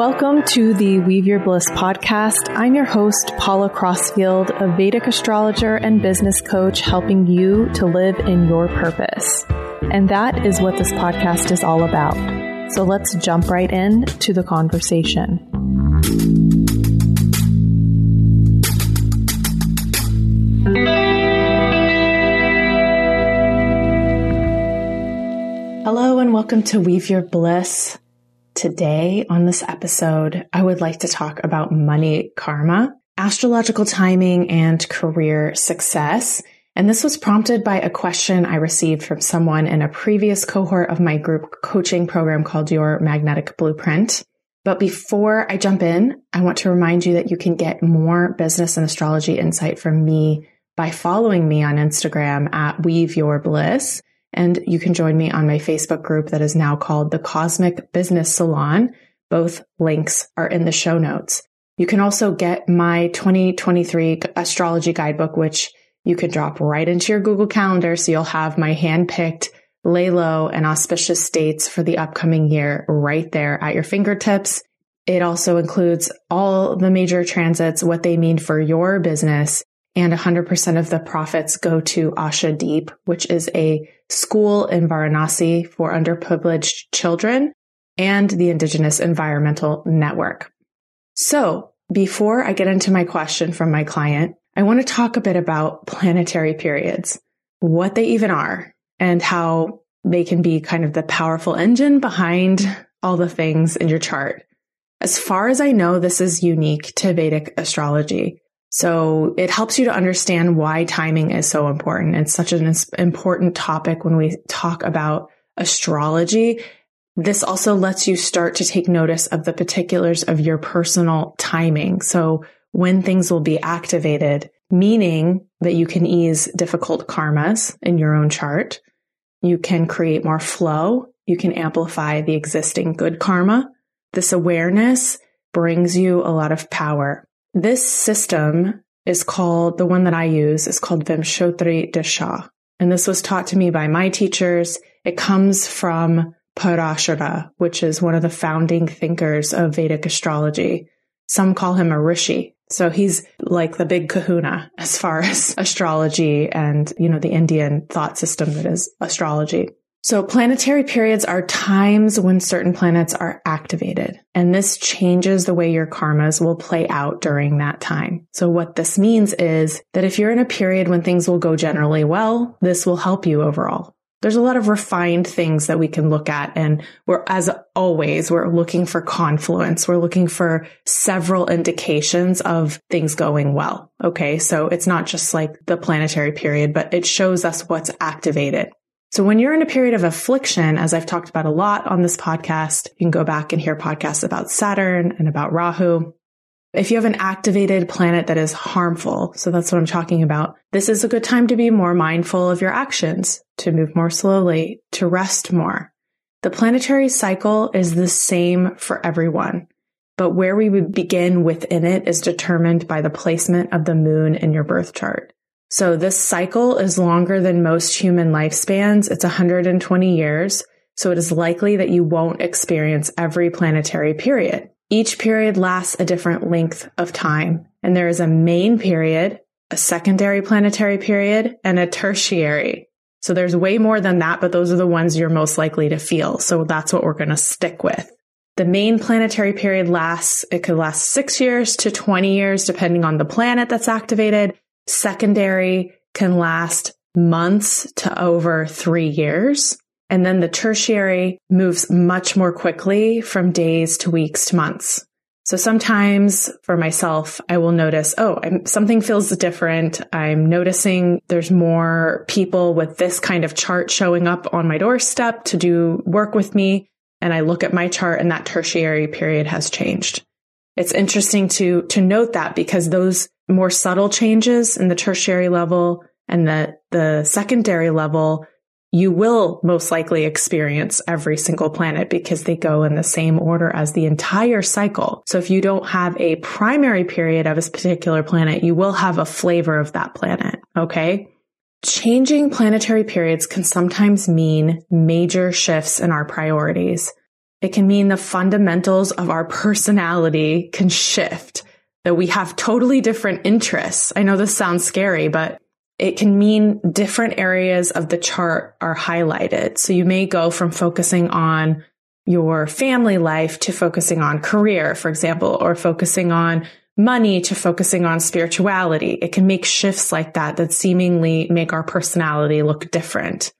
Welcome to the Weave Your Bliss podcast. I'm your host, Paula Crossfield, a Vedic astrologer and business coach, helping you to live in your purpose. And that is what this podcast is all about. So let's jump right in to the conversation. Hello and welcome to Weave Your Bliss. Today on this episode, I would like to talk about money karma, astrological timing, and career success. And this was prompted by a question I received from someone in a previous cohort of my group coaching program called Your Magnetic Blueprint. But before I jump in, I want to remind you that you can get more business and astrology insight from me by following me on Instagram at Weave Your Bliss. And you can join me on my Facebook group that is now called the Cosmic Business Salon. Both links are in the show notes. You can also get my 2023 astrology guidebook, which you can drop right into your Google Calendar. So you'll have my handpicked lay low and auspicious dates for the upcoming year right there at your fingertips. It also includes all the major transits, what they mean for your business, and 100% of the profits go to Asha Deep, which is a school in Varanasi for underprivileged children and the Indigenous Environmental Network. So before I get into my question from my client, I want to talk a bit about planetary periods, what they even are and how they can be kind of the powerful engine behind all the things in your chart. As far as I know, this is unique to Vedic astrology. So it helps you to understand why timing is so important. It's such an important topic when we talk about astrology. This also lets you start to take notice of the particulars of your personal timing. So when things will be activated, meaning that you can ease difficult karmas in your own chart. You can create more flow. You can amplify the existing good karma. This awareness brings you a lot of power. This system is called, the one that I use is called Vimshottari Dasha. And this was taught to me by my teachers. It comes from Parashara, which is one of the founding thinkers of Vedic astrology. Some call him a rishi. So he's like the big kahuna as far as astrology and, you know, the Indian thought system that is astrology. So planetary periods are times when certain planets are activated and this changes the way your karmas will play out during that time. So what this means is that if you're in a period when things will go generally well, this will help you overall. There's a lot of refined things that we can look at. And we're, as always, we're looking for confluence. We're looking for several indications of things going well. Okay. So it's not just like the planetary period, but it shows us what's activated. So when you're in a period of affliction, as I've talked about a lot on this podcast, you can go back and hear podcasts about Saturn and about Rahu. If you have an activated planet that is harmful, so that's what I'm talking about, this is a good time to be more mindful of your actions, to move more slowly, to rest more. The planetary cycle is the same for everyone, but where we would begin within it is determined by the placement of the moon in your birth chart. So this cycle is longer than most human lifespans. It's 120 years. So it is likely that you won't experience every planetary period. Each period lasts a different length of time. And there is a main period, a secondary planetary period, and a tertiary. So there's way more than that, but those are the ones you're most likely to feel. So that's what we're going to stick with. The main planetary period lasts, it could last six years to 20 years, depending on the planet that's activated. Secondary can last months to over three years. And then the tertiary moves much more quickly from days to weeks to months. So sometimes for myself, I will notice, oh, I'm, something feels different. I'm noticing there's more people with this kind of chart showing up on my doorstep to do work with me. And I look at my chart and that tertiary period has changed. It's interesting to, to note that because those more subtle changes in the tertiary level and the, the secondary level, you will most likely experience every single planet because they go in the same order as the entire cycle. So if you don't have a primary period of a particular planet, you will have a flavor of that planet. Okay. Changing planetary periods can sometimes mean major shifts in our priorities. It can mean the fundamentals of our personality can shift, that we have totally different interests. I know this sounds scary, but it can mean different areas of the chart are highlighted. So you may go from focusing on your family life to focusing on career, for example, or focusing on money to focusing on spirituality. It can make shifts like that that seemingly make our personality look different.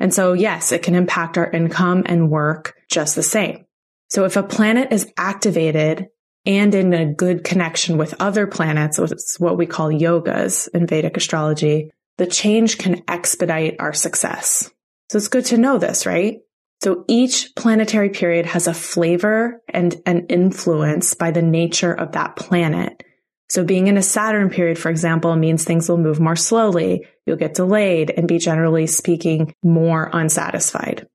And so, yes, it can impact our income and work just the same. So if a planet is activated and in a good connection with other planets, it's what we call yogas in Vedic astrology, the change can expedite our success. So it's good to know this, right? So each planetary period has a flavor and an influence by the nature of that planet. So being in a Saturn period, for example, means things will move more slowly. You'll get delayed and be generally speaking more unsatisfied.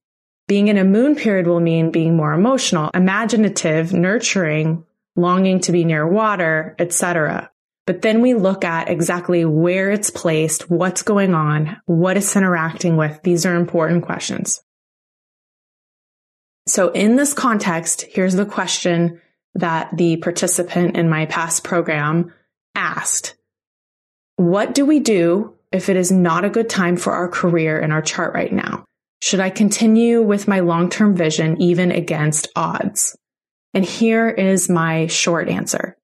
Being in a moon period will mean being more emotional, imaginative, nurturing, longing to be near water, etc. But then we look at exactly where it's placed, what's going on, what it's interacting with. These are important questions. So in this context, here's the question that the participant in my past program asked. What do we do if it is not a good time for our career in our chart right now? Should I continue with my long-term vision even against odds? And here is my short answer.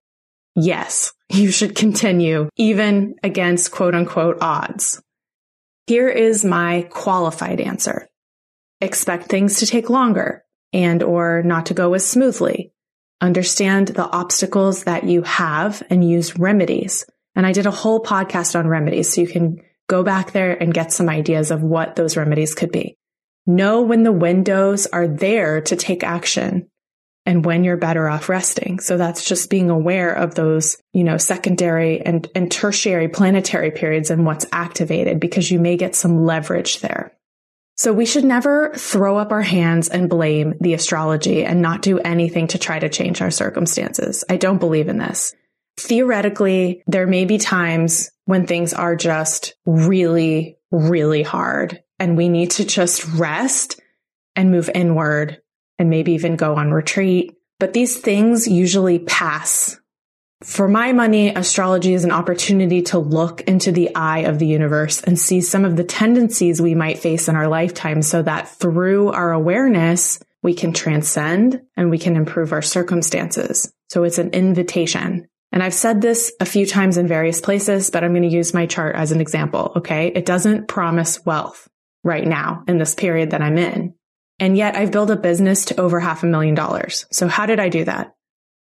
Yes, you should continue even against quote unquote odds. Here is my qualified answer. Expect things to take longer and or not to go as smoothly. Understand the obstacles that you have and use remedies. And I did a whole podcast on remedies. So you can go back there and get some ideas of what those remedies could be. Know when the windows are there to take action and when you're better off resting. So that's just being aware of those, you know, secondary and, and tertiary planetary periods and what's activated because you may get some leverage there. So we should never throw up our hands and blame the astrology and not do anything to try to change our circumstances. I don't believe in this. Theoretically, there may be times when things are just really, really hard and we need to just rest and move inward and maybe even go on retreat. But these things usually pass for my money, astrology is an opportunity to look into the eye of the universe and see some of the tendencies we might face in our lifetime so that through our awareness, we can transcend and we can improve our circumstances. So it's an invitation. And I've said this a few times in various places, but I'm going to use my chart as an example. Okay. It doesn't promise wealth right now in this period that I'm in. And yet I've built a business to over half a million dollars. So how did I do that?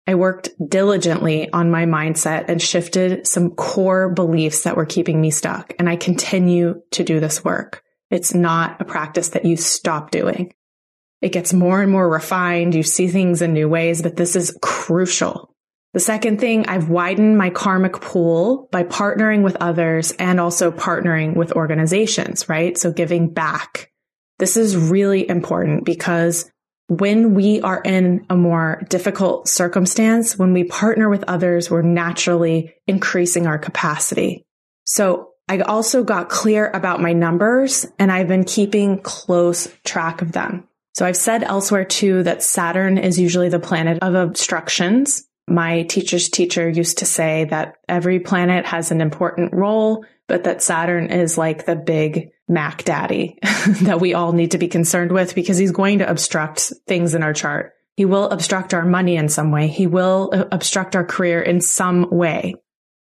I worked diligently on my mindset and shifted some core beliefs that were keeping me stuck. And I continue to do this work. It's not a practice that you stop doing. It gets more and more refined. You see things in new ways, but this is crucial. The second thing, I've widened my karmic pool by partnering with others and also partnering with organizations, right? So giving back. This is really important because when we are in a more difficult circumstance, when we partner with others, we're naturally increasing our capacity. So I also got clear about my numbers and I've been keeping close track of them. So I've said elsewhere too that Saturn is usually the planet of obstructions. My teacher's teacher used to say that every planet has an important role, but that Saturn is like the big Mac Daddy that we all need to be concerned with because he's going to obstruct things in our chart. He will obstruct our money in some way. He will uh, obstruct our career in some way.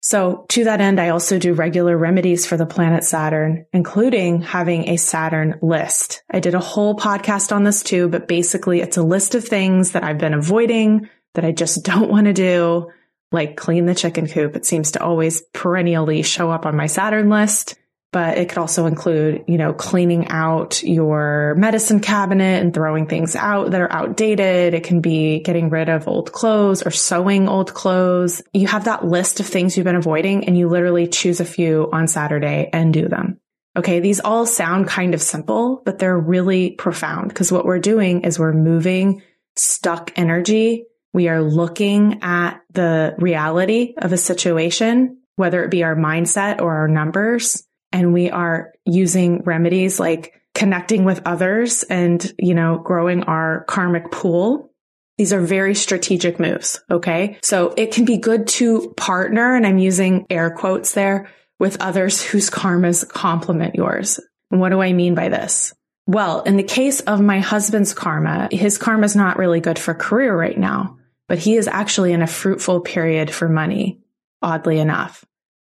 So to that end, I also do regular remedies for the planet Saturn, including having a Saturn list. I did a whole podcast on this too, but basically it's a list of things that I've been avoiding that I just don't want to do, like clean the chicken coop. It seems to always perennially show up on my Saturn list but it could also include, you know, cleaning out your medicine cabinet and throwing things out that are outdated. It can be getting rid of old clothes or sewing old clothes. You have that list of things you've been avoiding and you literally choose a few on Saturday and do them. Okay. These all sound kind of simple, but they're really profound because what we're doing is we're moving stuck energy. We are looking at the reality of a situation, whether it be our mindset or our numbers and we are using remedies like connecting with others and, you know, growing our karmic pool. These are very strategic moves. Okay. So it can be good to partner, and I'm using air quotes there with others whose karmas complement yours. And what do I mean by this? Well, in the case of my husband's karma, his karma is not really good for career right now, but he is actually in a fruitful period for money, oddly enough.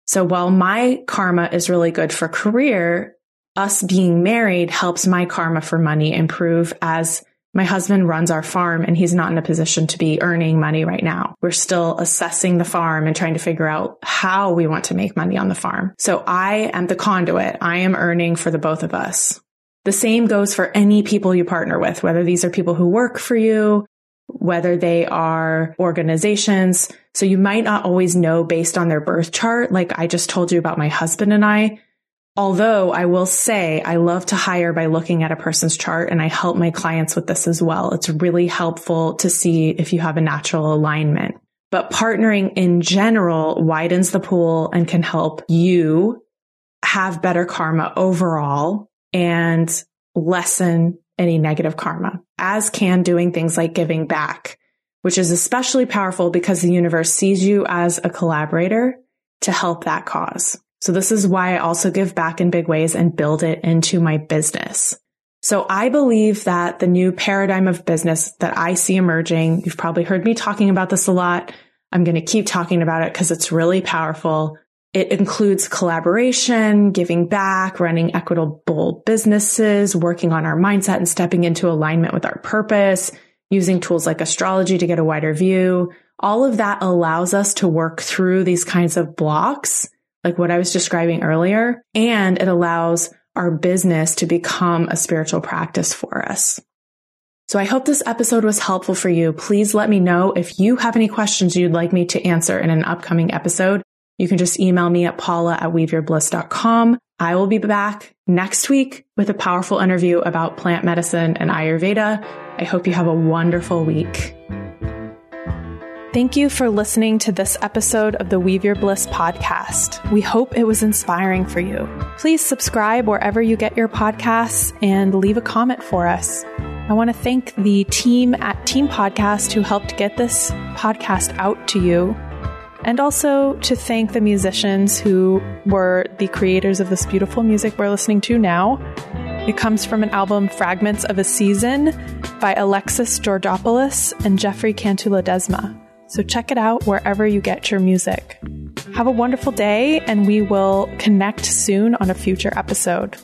So while my karma is really good for career, us being married helps my karma for money improve as my husband runs our farm and he's not in a position to be earning money right now. We're still assessing the farm and trying to figure out how we want to make money on the farm. So I am the conduit. I am earning for the both of us. The same goes for any people you partner with, whether these are people who work for you, whether they are organizations. So you might not always know based on their birth chart. Like I just told you about my husband and I, Although I will say I love to hire by looking at a person's chart and I help my clients with this as well. It's really helpful to see if you have a natural alignment. But partnering in general widens the pool and can help you have better karma overall and lessen any negative karma, as can doing things like giving back, which is especially powerful because the universe sees you as a collaborator to help that cause. So this is why I also give back in big ways and build it into my business. So I believe that the new paradigm of business that I see emerging, you've probably heard me talking about this a lot. I'm going to keep talking about it because it's really powerful. It includes collaboration, giving back, running equitable businesses, working on our mindset and stepping into alignment with our purpose, using tools like astrology to get a wider view. All of that allows us to work through these kinds of blocks like what I was describing earlier. And it allows our business to become a spiritual practice for us. So I hope this episode was helpful for you. Please let me know if you have any questions you'd like me to answer in an upcoming episode. You can just email me at paula at weaveyourbliss.com. I will be back next week with a powerful interview about plant medicine and Ayurveda. I hope you have a wonderful week. Thank you for listening to this episode of the Weave Your Bliss podcast. We hope it was inspiring for you. Please subscribe wherever you get your podcasts and leave a comment for us. I want to thank the team at Team Podcast who helped get this podcast out to you. And also to thank the musicians who were the creators of this beautiful music we're listening to now. It comes from an album Fragments of a Season by Alexis Georgopoulos and Jefre Cantu-Ledesma. So check it out wherever you get your music. Have a wonderful day, and we will connect soon on a future episode.